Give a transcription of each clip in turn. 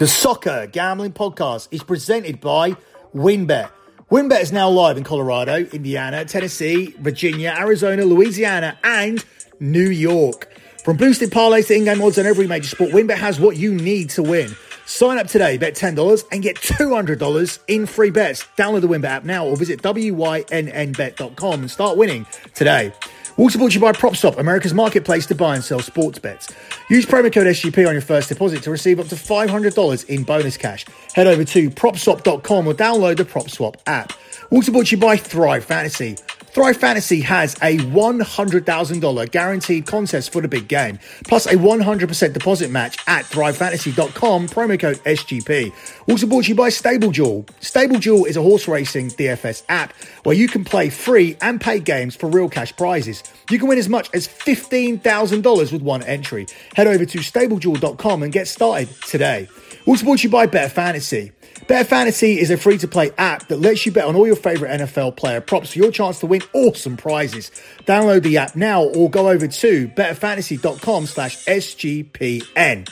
The Soccer Gambling Podcast is presented by WynnBET. WynnBET is now live in Colorado, Indiana, Tennessee, Virginia, Arizona, Louisiana, and New York. From boosted parlays to in-game odds on every major sport, WynnBET has what you need to win. Sign up today, bet $10 and get $200 in free bets. Download the WynnBET app now or visit wynnbet.com and start winning today. Also brought to you by PropSwap, America's marketplace to buy and sell sports bets. Use promo code SGP on your first deposit to receive up to $500 in bonus cash. Head over to PropSwap.com or download the PropSwap app. Also brought to you by Thrive Fantasy. Thrive Fantasy has a $100,000 guaranteed contest for the big game, plus a 100% deposit match at thrivefantasy.com, promo code SGP. Also brought to you by Stable Duel. Stable Duel is a horse racing DFS app where you can play free and paid games for real cash prizes. You can win as much as $15,000 with one entry. Head over to StableDuel.com and get started today. Also brought to you by Better Fantasy. Better Fantasy is a free to play app that lets you bet on all your favorite NFL player props for your chance to win awesome prizes. Download the app now or go over to betterfantasy.com slash SGPN.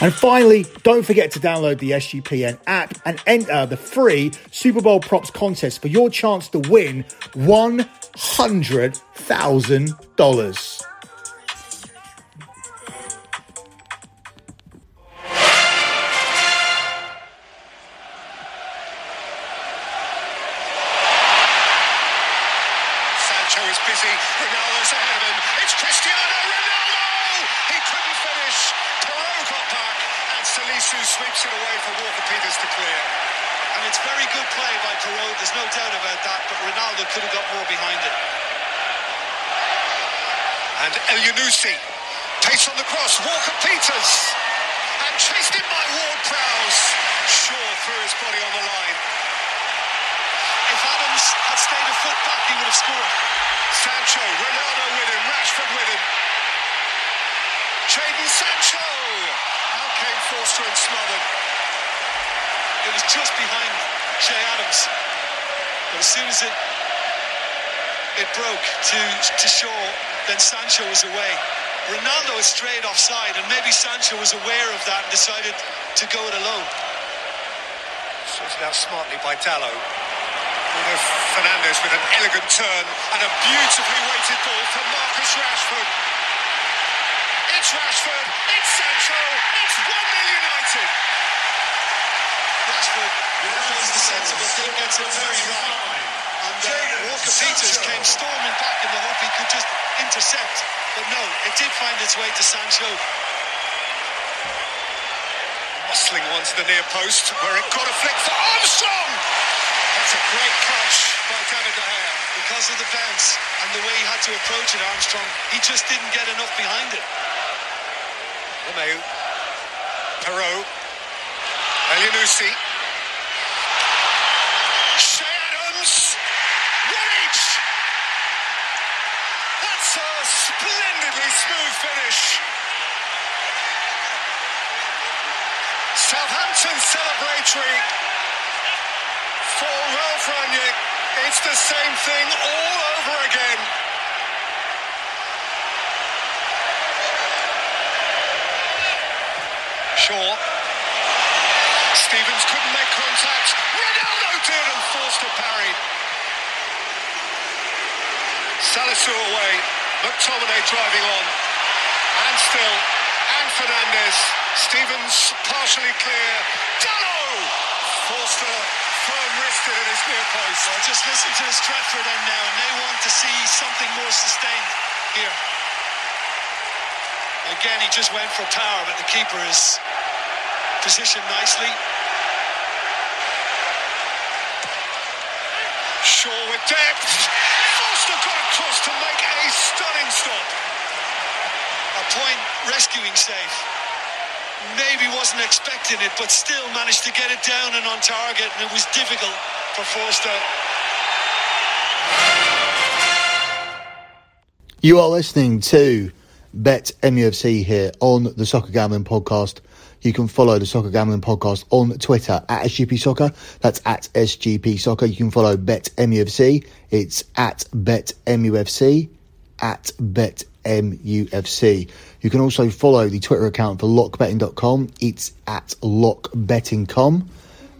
And finally, don't forget to download the SGPN app and enter the free Super Bowl props contest for your chance to win $100,000. Sancho is busy. Ronaldo's ahead of him. It's Cristiano Ronaldo. He couldn't finish. Perraud got back, and Salisu sweeps it away for Walker Peters to clear. And it's very good play by Perraud, there's no doubt about that, but Ronaldo could have got more behind it. And Elyounoussi takes on the cross. Walker Peters and chased in by Ward Prowse. Shaw threw his body on the line. Had stayed a foot back, he would have scored. Sancho, Ronaldo with him, Rashford with him. Jadon Sancho. Out came Forster and smothered. It was just behind Che Adams. But as soon as it it broke to, to Shaw, then Sancho was away. Ronaldo is straight offside, and maybe Sancho was aware of that and decided to go it alone. Sorted out smartly by Dalot. Fernandes with an elegant turn and a beautifully weighted ball from Marcus Rashford. It's Rashford, it's Sancho, it's 1 0 United. Rashford does the sensible thing, gets it very right. And uh, Walker Peters came storming back in the hope he could just intercept. But no, it did find its way to Sancho. Muscling one to the near post where it got a flick for Armstrong. That's a great catch by David De Gea. Because of the bounce and the way he had to approach it, Armstrong, he just didn't get enough behind it. Romeu, Perraud, Elyounoussi. Che Adams, one. That's a splendidly smooth finish. Southampton celebratory It's the same thing all over again. Shaw. Stephens couldn't make contact. Ronaldo did and forced a parry. Salisu away. McTominay driving on. And still. And Fernandes. Stephens partially clear. Dalot! Forster firm wristed at his near post. Well, just listen to the Stretford end now, and they want to see something more sustained here. Again, he just went for power, but the keeper is positioned nicely. Shaw with depth. Forster got across to make a stunning stop. A point rescuing save. Maybe wasn't expecting it, but still managed to get it down and on target, and it was difficult for Forster. You are listening to Bet MUFC here on the Soccer Gambling Podcast. You can follow the Soccer Gambling Podcast on Twitter at SGP Soccer. That's at SGP Soccer. You can follow Bet MUFC. It's at Bet MUFC, at Bet MUFC. You can also follow the Twitter account for lockbetting.com. It's at lockbetting.com.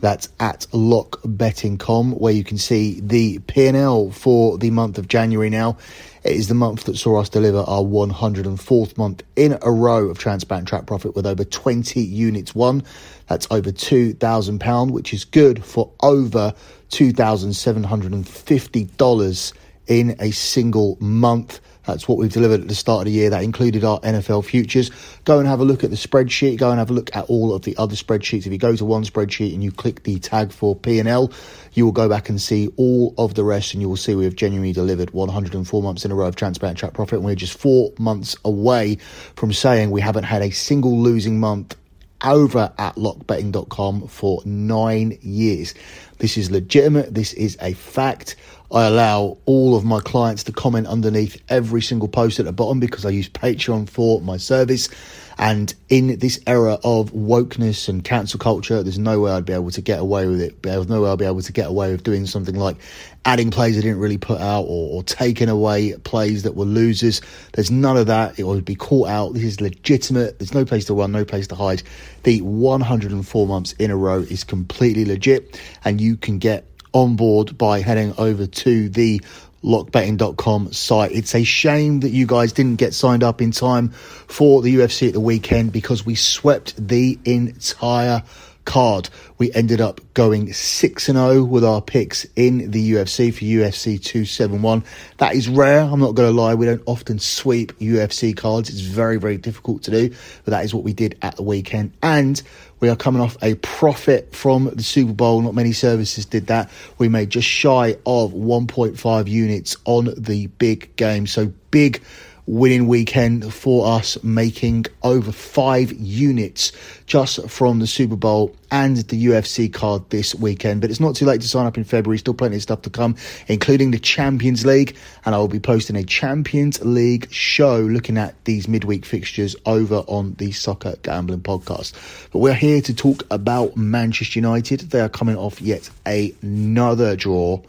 That's at lockbetting.com, where you can see the P&L for the month of January now. It is the month that saw us deliver our 104th month in a row of transparent track profit with over 20 units won. That's over £2,000, which is good for over $2,750 in a single month. That's what we've delivered at the start of the year. That included our NFL futures. Go and have a look at the spreadsheet. Go and have a look at all of the other spreadsheets. If you go to one spreadsheet and you click the tag for P&L, you will go back and see all of the rest and you will see we have genuinely delivered 104 months in a row of transparent track profit. And we're just four months away from saying we haven't had a single losing month over at lockbetting.com for nine years. This is legitimate. This is a fact. I allow all of my clients to comment underneath every single post at the bottom because I use Patreon for my service. And in this era of wokeness and cancel culture, there's no way I'd be able to get away with it. There's no way I'd be able to get away with doing something like adding plays I didn't really put out or, or taking away plays that were losers. There's none of that. It would be caught out. This is legitimate. There's no place to run, no place to hide. The 104 months in a row is completely legit, and you can get on board by heading over to the lockbetting.com site. It's a shame that you guys didn't get signed up in time for the UFC at the weekend because we swept the entire card. We ended up going 6 and 0 with our picks in the UFC for UFC 271. That is rare, I'm not going to lie. We don't often sweep UFC cards. It's very, very difficult to do, but that is what we did at the weekend. And we are coming off a profit from the Super Bowl. Not many services did that. We made just shy of 1.5 units on the big game. So big winning weekend for us, making over five units just from the Super Bowl and the UFC card this weekend. But it's not too late to sign up in February. Still plenty of stuff to come, including the Champions League. And I will be posting a Champions League show looking at these midweek fixtures over on the Soccer Gambling Podcast. But we're here to talk about Manchester United. They are coming off yet another draw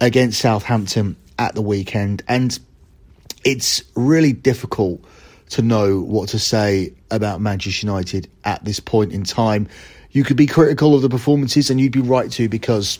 against Southampton at the weekend. And it's really difficult to know what to say about Manchester United at this point in time. You could be critical of the performances, and you'd be right to because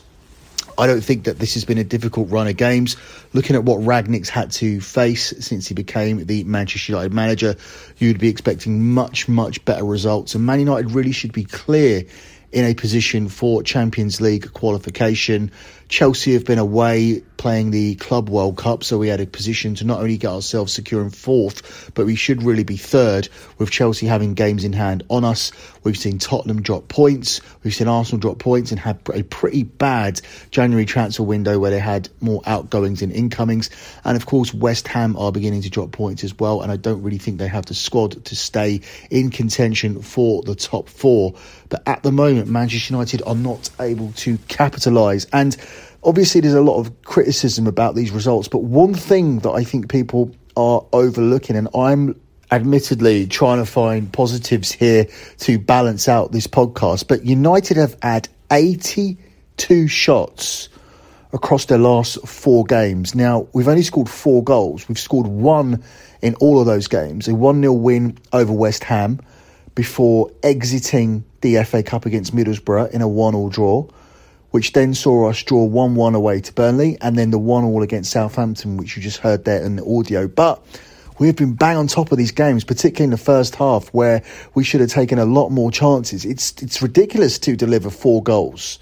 I don't think that this has been a difficult run of games. Looking at what Rangnick's had to face since he became the Manchester United manager, you'd be expecting much, much better results. And Man United really should be clear in a position for Champions League qualification. Chelsea have been away playing the Club World Cup, so we had a position to not only get ourselves secure in fourth, but we should really be third with Chelsea having games in hand on us. We've seen Tottenham drop points, we've seen Arsenal drop points and had a pretty bad January transfer window where they had more outgoings than incomings. And of course, West Ham are beginning to drop points as well, and I don't really think they have the squad to stay in contention for the top four. But at the moment, Manchester United are not able to capitalise. And obviously, there's a lot of criticism about these results. But one thing that I think people are overlooking, and I'm admittedly trying to find positives here to balance out this podcast, but United have had 82 shots across their last four games. Now, we've only scored four goals. We've scored one in all of those games a 1 0 win over West Ham before exiting the FA Cup against Middlesbrough in a 1 all draw, which then saw us draw 1 1 away to Burnley, and then the 1 all against Southampton, which you just heard there in the audio. But we have been bang on top of these games, particularly in the first half, where we should have taken a lot more chances. It's it's ridiculous to deliver four goals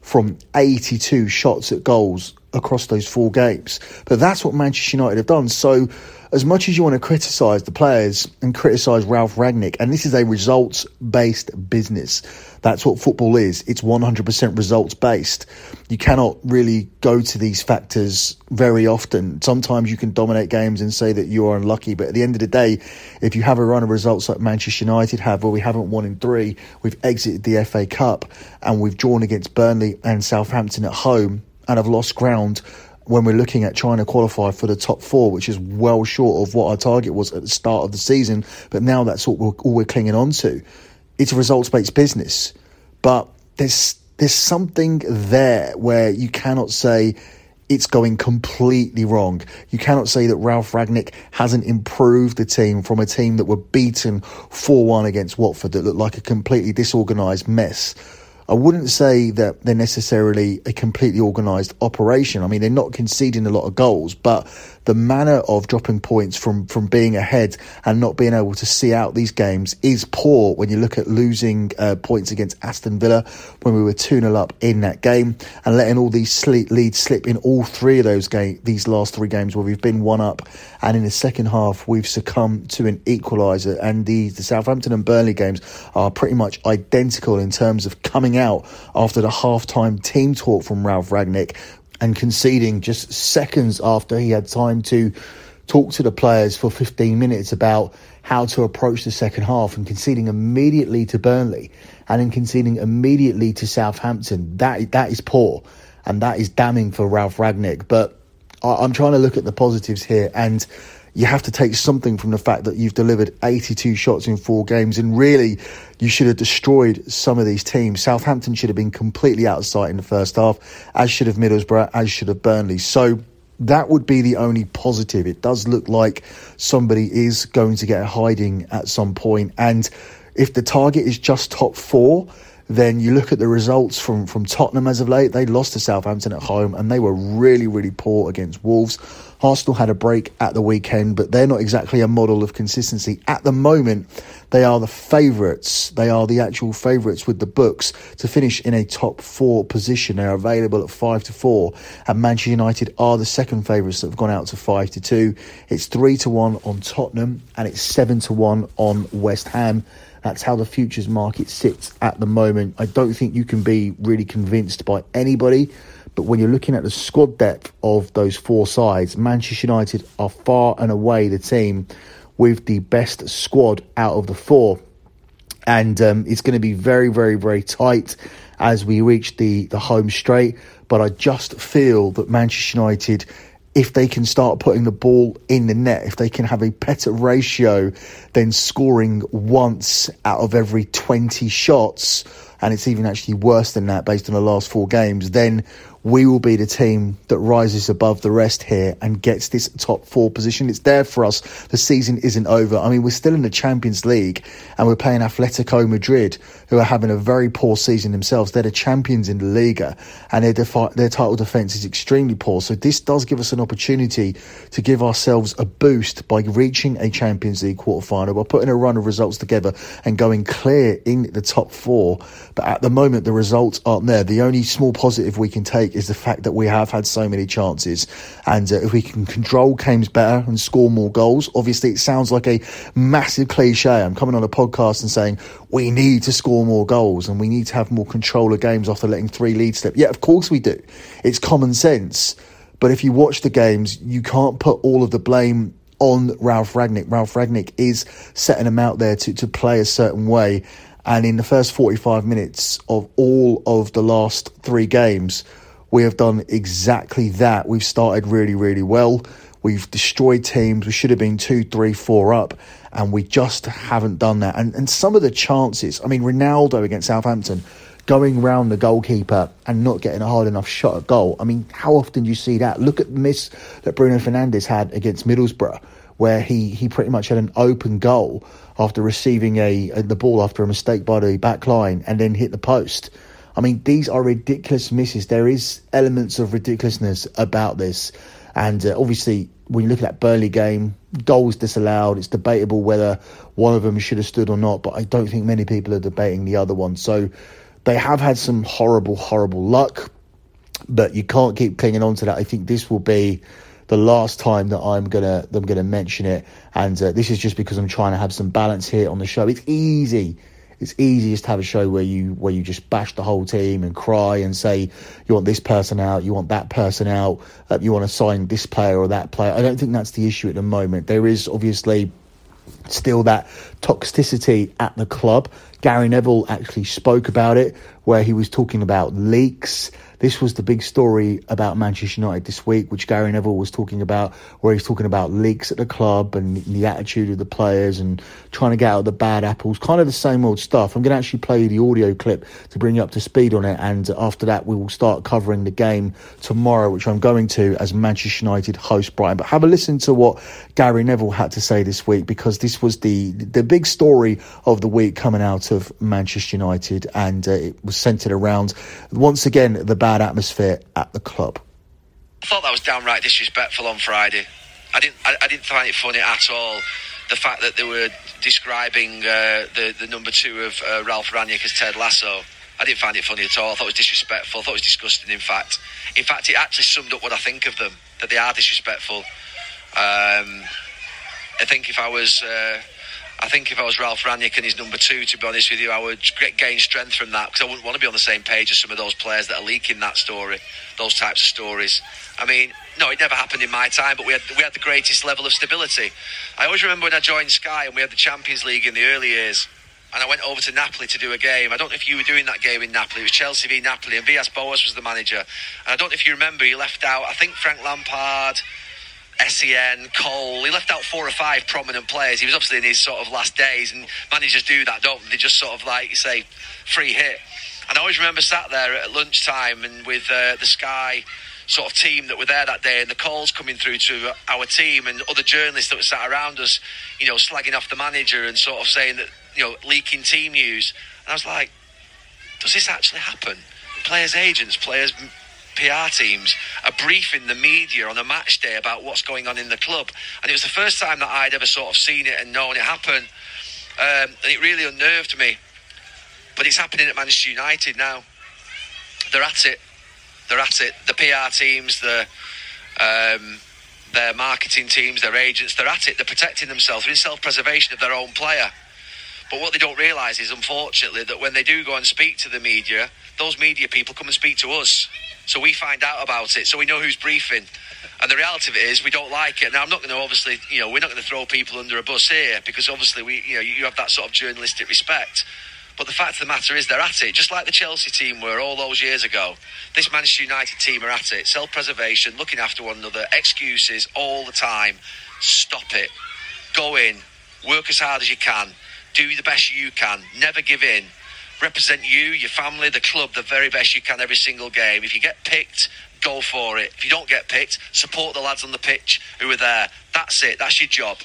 from 82 shots at goals across those four games. But that's what Manchester United have done. So as much as you want to criticise the players and criticise Ralf Rangnick, and this is a results based business, that's what football is. It's 100% results based. You cannot really go to these factors very often. Sometimes you can dominate games and say that you are unlucky, but at the end of the day, if you have a run of results like Manchester United have, where we haven't won in three, we've exited the FA Cup, and we've drawn against Burnley and Southampton at home and have lost ground when we're looking at trying to qualify for the top four, which is well short of what our target was at the start of the season. But now that's all we're, all we're clinging on to. It's a results based business, but there's there's something there where you cannot say it's going completely wrong. You cannot say that Ralf Rangnick hasn't improved the team from a team that were beaten 4 1 against Watford that looked like a completely disorganised mess I wouldn't say that they're necessarily a completely organised operation. I mean, they're not conceding a lot of goals, but the manner of dropping points from, from being ahead and not being able to see out these games is poor when you look at losing uh, points against Aston Villa when we were 2 0 up in that game and letting all these leads slip in all three of those game, these last three games where we've been one up and in the second half we've succumbed to an equaliser. And the, the Southampton and Burnley games are pretty much identical in terms of coming out after the half time team talk from Ralf Rangnick and conceding just seconds after he had time to talk to the players for 15 minutes about how to approach the second half and conceding immediately to Burnley and then conceding immediately to Southampton. That that is poor and that is damning for Ralf Rangnick. But I, am trying to look at the positives here and you have to take something from the fact that you've delivered 82 shots in four games and really you should have destroyed some of these teams. Southampton should have been completely out of sight in the first half, as should have Middlesbrough, as should have Burnley. So that would be the only positive. It does look like somebody is going to get a hiding at some point. And if the target is just top four, then you look at the results from, from Tottenham as of late. They lost to Southampton at home and they were really, really poor against Wolves. Arsenal had a break at the weekend, but they're not exactly a model of consistency. At the moment, they are the favourites. They are the actual favourites with the books to finish in a top four position. They're available at five to four, and Manchester United are the second favourites that have gone out to five to two. It's three to one on Tottenham, and it's seven to one on West Ham. That's how the futures market sits at the moment. I don't think you can be really convinced by anybody. But when you're looking at the squad depth of those four sides, Manchester United are far and away the team with the best squad out of the four. And um, it's going to be very, very, very tight as we reach the, the home straight. But I just feel that Manchester United if they can start putting the ball in the net, if they can have a better ratio than scoring once out of every 20 shots, and it's even actually worse than that based on the last four games, then we will be the team that rises above the rest here and gets this top four position. It's there for us. The season isn't over. I mean, we're still in the Champions League and we're playing Atletico Madrid, who are having a very poor season themselves. They're the champions in the Liga and their, defi- their title defence is extremely poor. So this does give us an opportunity to give ourselves a boost by reaching a Champions League quarter final, by putting a run of results together and going clear in the top four. But at the moment, the results aren't there. The only small positive we can take is the fact that we have had so many chances. And uh, if we can control games better and score more goals, obviously it sounds like a massive cliche. I'm coming on a podcast and saying we need to score more goals and we need to have more control of games after letting three leads slip. Yeah, of course we do. It's common sense. But if you watch the games, you can't put all of the blame on Ralf Rangnick. Ralf Rangnick is setting them out there to, to play a certain way. And in the first 45 minutes of all of the last three games, we have done exactly that. We've started really, really well. We've destroyed teams. We should have been two, three, four up, and we just haven't done that. And and some of the chances, I mean, Ronaldo against Southampton, going round the goalkeeper and not getting a hard enough shot at goal. I mean, how often do you see that? Look at the miss that Bruno Fernandes had against Middlesbrough, where he he pretty much had an open goal after receiving a, a the ball after a mistake by the back line and then hit the post. I mean, these are ridiculous misses. There is elements of ridiculousness about this. And uh, obviously, when you look at that Burnley game, goals disallowed. It's debatable whether one of them should have stood or not, but I don't think many people are debating the other one. So they have had some horrible, horrible luck, but you can't keep clinging on to that. I think this will be the last time that I'm gonna I'm gonna mention it, and uh, this is just because I'm trying to have some balance here on the show. It's easy it's easiest to have a show where you where you just bash the whole team and cry and say you want this person out, you want that person out, uh, you want to sign this player or that player. I don't think that's the issue at the moment. There is obviously still that toxicity at the club. Gary Neville actually spoke about it, where he was talking about leaks this was the big story about Manchester United this week, which Gary Neville was talking about, where he's talking about leaks at the club and the attitude of the players and trying to get out the bad apples. Kind of the same old stuff. I'm going to actually play the audio clip to bring you up to speed on it. And after that, we will start covering the game tomorrow, which I'm going to as Manchester United host Brighton. But have a listen to what Gary Neville had to say this week because this was the the big story of the week coming out of Manchester United, and uh, it was centred around once again the bad atmosphere at the club. I thought that was downright disrespectful on Friday. I didn't. I, I didn't find it funny at all. The fact that they were describing uh, the the number two of uh, Ralf Rangnick as Ted Lasso. I didn't find it funny at all. I thought it was disrespectful. I thought it was disgusting. In fact, in fact, it actually summed up what I think of them. That they are disrespectful. Um, I think if I was uh, I think if I was Ralf Rangnick and his number two, to be honest with you, I would gain strength from that because I wouldn't want to be on the same page as some of those players that are leaking that story, those types of stories. I mean, no, it never happened in my time, but we had we had the greatest level of stability. I always remember when I joined Sky and we had the Champions League in the early years. And I went over to Napoli to do a game. I don't know if you were doing that game in Napoli. It was Chelsea v Napoli, and Villas-Boas was the manager. And I don't know if you remember, he left out, I think, Frank Lampard, Sen, Cole. He left out four or five prominent players. He was obviously in his sort of last days, and managers do that, don't they? Just sort of like you say, free hit. And I always remember sat there at lunchtime and with uh, the Sky sort of team that were there that day, and the calls coming through to our team and other journalists that were sat around us, you know, slagging off the manager and sort of saying that you know leaking team news. And I was like, does this actually happen? Players' agents, players' PR teams are briefing the media on a match day about what's going on in the club. And it was the first time that I'd ever sort of seen it and known it happen. Um, and it really unnerved me. But it's happening at Manchester United now. They're at it. They're at it. The PR teams, the um, their marketing teams, their agents, they're at it. They're protecting themselves. They're in self-preservation of their own player. But what they don't realise is, unfortunately, that when they do go and speak to the media, those media people come and speak to us. So we find out about it, so we know who's briefing. And the reality of it is, we don't like it. Now, I'm not going to obviously, you know, we're not going to throw people under a bus here because obviously we, you know, you have that sort of journalistic respect. But the fact of the matter is, they're at it, just like the Chelsea team were all those years ago. This Manchester United team are at it. Self preservation, looking after one another, excuses all the time. Stop it. Go in, work as hard as you can, do the best you can, never give in represent you, your family, the club the very best you can every single game. If you get picked, go for it. If you don't get picked, support the lads on the pitch who are there. That's it. That's your job.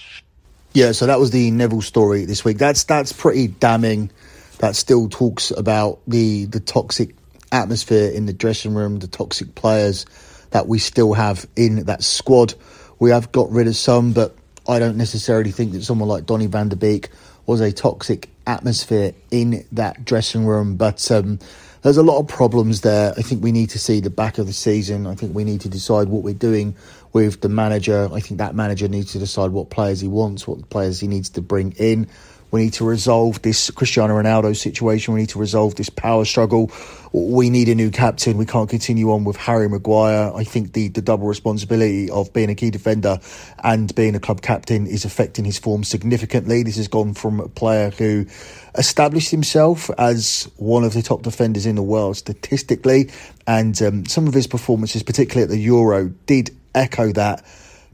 Yeah, so that was the Neville story this week. That's that's pretty damning. That still talks about the the toxic atmosphere in the dressing room, the toxic players that we still have in that squad. We have got rid of some, but I don't necessarily think that someone like Donny van der Beek was a toxic atmosphere in that dressing room. But um, there's a lot of problems there. I think we need to see the back of the season. I think we need to decide what we're doing with the manager. I think that manager needs to decide what players he wants, what players he needs to bring in. We need to resolve this Cristiano Ronaldo situation. We need to resolve this power struggle. We need a new captain. We can't continue on with Harry Maguire. I think the, the double responsibility of being a key defender and being a club captain is affecting his form significantly. This has gone from a player who established himself as one of the top defenders in the world statistically, and um, some of his performances, particularly at the Euro, did echo that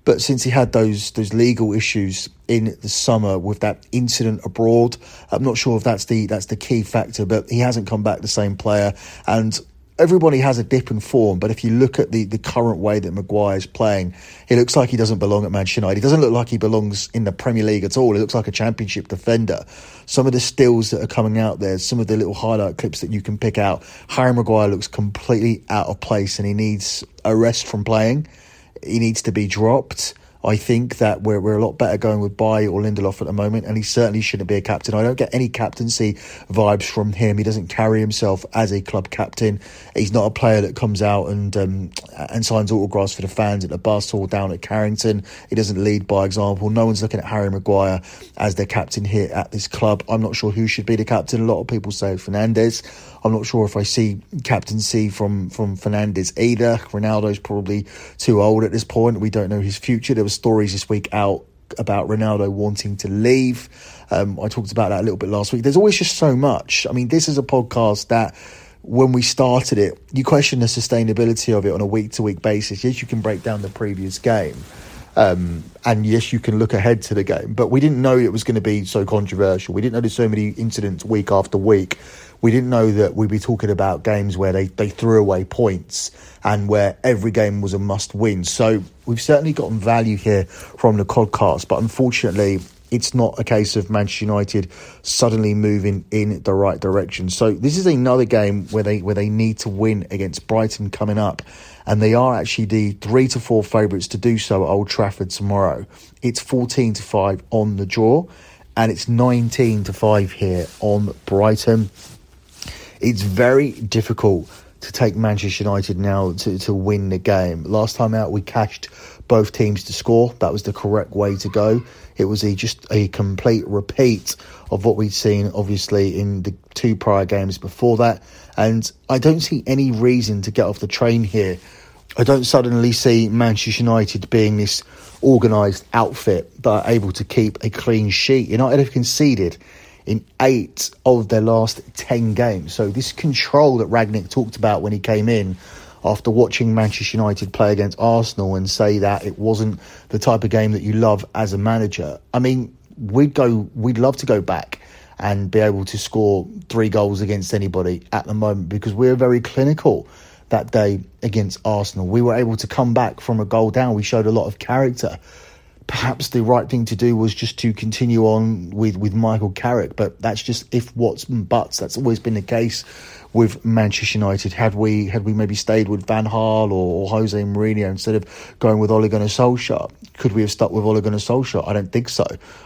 but since he had those those legal issues in the summer with that incident abroad, I'm not sure if that's the that's the key factor. But he hasn't come back the same player, and everybody has a dip in form. But if you look at the the current way that Maguire's playing, he looks like he doesn't belong at Manchester United. He doesn't look like he belongs in the Premier League at all. He looks like a Championship defender. Some of the stills that are coming out there, some of the little highlight clips that you can pick out, Harry Maguire looks completely out of place, and he needs a rest from playing he needs to be dropped. I think that we're, we're a lot better going with Bailly or Lindelof at the moment, and he certainly shouldn't be a captain. I don't get any captaincy vibes from him. He doesn't carry himself as a club captain. He's not a player that comes out and um, and signs autographs for the fans at the bus or down at Carrington. He doesn't lead by example. No one's looking at Harry Maguire as their captain here at this club. I'm not sure who should be the captain. A lot of people say Fernandes. I'm not sure if I see captaincy from from Fernandes either. Ronaldo's probably too old at this point. We don't know his future. There stories this week out about Ronaldo wanting to leave. Um, I talked about that a little bit last week. There's always just so much. I mean, this is a podcast that when we started it, you question the sustainability of it on a week to week basis. Yes, you can break down the previous game. Um, and yes, you can look ahead to the game, but we didn't know it was going to be so controversial. We didn't know there's so many incidents week after week. We didn't know that we'd be talking about games where they, they threw away points and where every game was a must win. So we've certainly gotten value here from the podcast, but unfortunately, it's not a case of Manchester United suddenly moving in the right direction. So this is another game where they where they need to win against Brighton coming up, and they are actually the three to four favourites to do so at Old Trafford tomorrow. It's fourteen to five on the draw, and it's nineteen to five here on Brighton. It's very difficult to take Manchester United now to, to win the game. Last time out, we cashed both teams to score. That was the correct way to go. It was a, just a complete repeat of what we'd seen, obviously, in the two prior games before that. And I don't see any reason to get off the train here. I don't suddenly see Manchester United being this organised outfit that are able to keep a clean sheet. United have conceded in eight of their last 10 games. So, this control that Rangnick talked about when he came in after watching Manchester United play against Arsenal and say that it wasn't the type of game that you love as a manager. I mean, we'd go, we'd love to go back and be able to score three goals against anybody at the moment because we're very clinical that day against Arsenal. We were able to come back from a goal down. We showed a lot of character. Perhaps the right thing to do was just to continue on with, with Michael Carrick, but that's just if what's buts. That's always been the case with Manchester United. Had we had we maybe stayed with Van Gaal or, or Jose Mourinho instead of going with Ole Gunnar Solskjaer, could we have stuck with Ole Gunnar Solskjaer? I don't think so.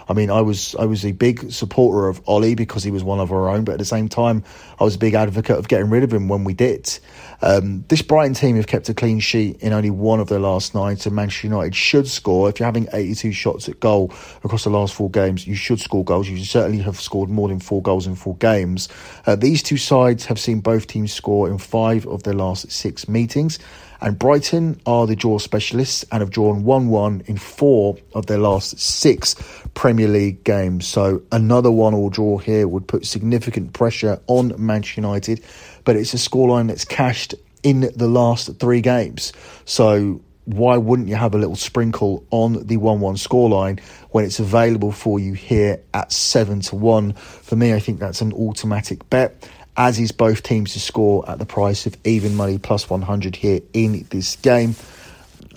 I mean, I was I was a big supporter of Ole because he was one of our own, but at the same time, I was a big advocate of getting rid of him when we did. Um, this Brighton team have kept a clean sheet in only one of their last nine, so Manchester United should score. If you're having 82 shots at goal across the last four games, you should score goals. You certainly have scored more than four goals in four games. Uh, these two sides have seen both teams score in five of their last six meetings. And Brighton are the draw specialists and have drawn 1 1 in four of their last six Premier League games. So another one all draw here would put significant pressure on Manchester United, but it's a scoreline that's cashed in the last three games. So why wouldn't you have a little sprinkle on the 1 1 scoreline when it's available for you here at 7 to 1? For me, I think that's an automatic bet as is both teams to score at the price of even money plus 100 here in this game.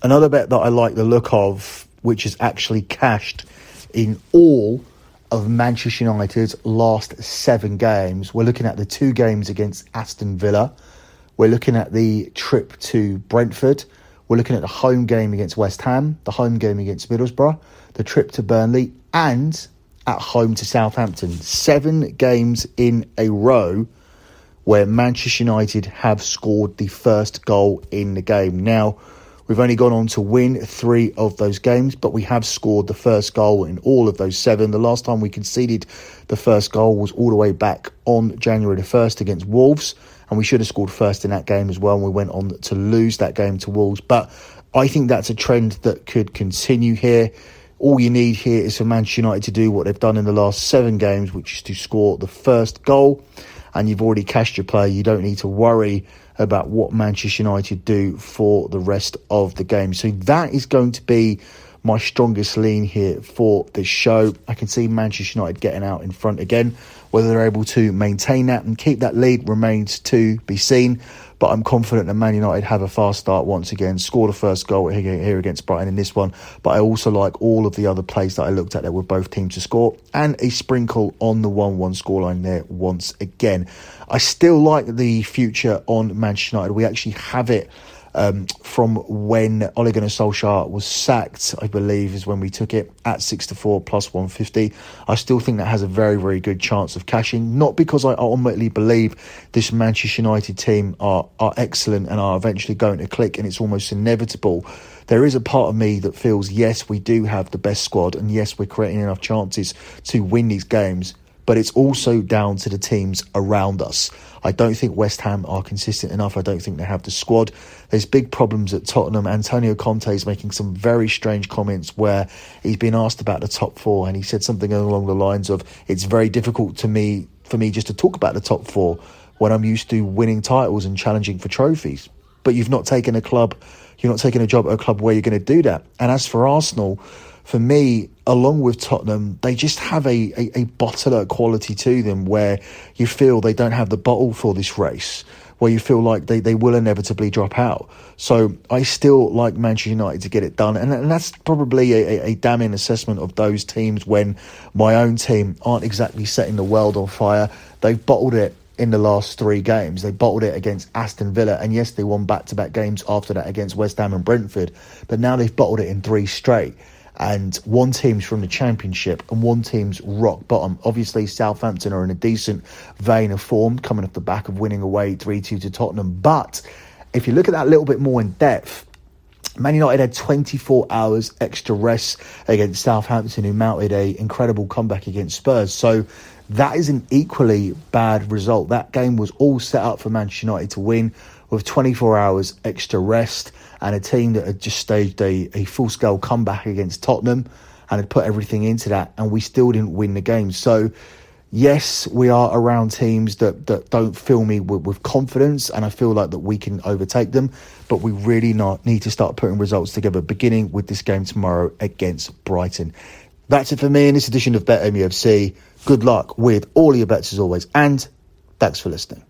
Another bet that I like the look of, which is actually cashed in all of Manchester United's last seven games. We're looking at the two games against Aston Villa. We're looking at the trip to Brentford. We're looking at the home game against West Ham, the home game against Middlesbrough, the trip to Burnley, and at home to Southampton. Seven games in a row where Manchester United have scored the first goal in the game. Now, we've only gone on to win three of those games, but we have scored the first goal in all of those seven. The last time we conceded the first goal was all the way back on January the 1st against Wolves, and we should have scored first in that game as well, and we went on to lose that game to Wolves. But I think that's a trend that could continue here. All you need here is for Manchester United to do what they've done in the last seven games, which is to score the first goal and you've already cashed your play, you don't need to worry about what Manchester United do for the rest of the game. So that is going to be my strongest lean here for this show. I can see Manchester United getting out in front again. Whether they're able to maintain that and keep that lead remains to be seen. But I'm confident that Man United have a fast start once again, score the first goal here against Brighton in this one. But I also like all of the other plays that I looked at there were both teams to score and a sprinkle on the 1 1 scoreline there once again. I still like the future on Manchester United. We actually have it um, from when Ole Gunnar Solskjaer was sacked, I believe, is when we took it at 6 to 4 plus 150. I still think that has a very, very good chance of cashing. Not because I ultimately believe this Manchester United team are, are excellent and are eventually going to click and it's almost inevitable. There is a part of me that feels, yes, we do have the best squad and yes, we're creating enough chances to win these games but it's also down to the teams around us. I don't think West Ham are consistent enough. I don't think they have the squad. There's big problems at Tottenham. Antonio Conte is making some very strange comments where he's been asked about the top four, and he said something along the lines of, "It's very difficult to me for me just to talk about the top four when I'm used to winning titles and challenging for trophies." But you've not taken a club, you're not taking a job at a club where you're going to do that. And as for Arsenal, for me, along with Tottenham, they just have a, a, a bottler quality to them where you feel they don't have the bottle for this race, where you feel like they, they will inevitably drop out. So I still like Manchester United to get it done. And, and that's probably a, a, damning assessment of those teams when my own team aren't exactly setting the world on fire. They've bottled it in the last three games. They bottled it against Aston Villa, and yes, they won back to back games after that against West Ham and Brentford, but now they've bottled it in three straight and one team's from the championship and one team's rock bottom. Obviously, Southampton are in a decent vein of form, coming off the back of winning away 3 2 to Tottenham. But if you look at that a little bit more in depth, Man United had 24 hours extra rest against Southampton, who mounted a incredible comeback against Spurs. So that is an equally bad result. That game was all set up for Manchester United to win with 24 hours extra rest and a team that had just staged a, a full scale comeback against Tottenham and had put everything into that, and we still didn't win the game. So, yes, we are around teams that, that don't fill me with, with confidence, and I feel like that we can overtake them, but we really not need to start putting results together, beginning with this game tomorrow against Brighton. That's it for me in this edition of Bet MUFC. Good luck with all your bets as always, and thanks for listening.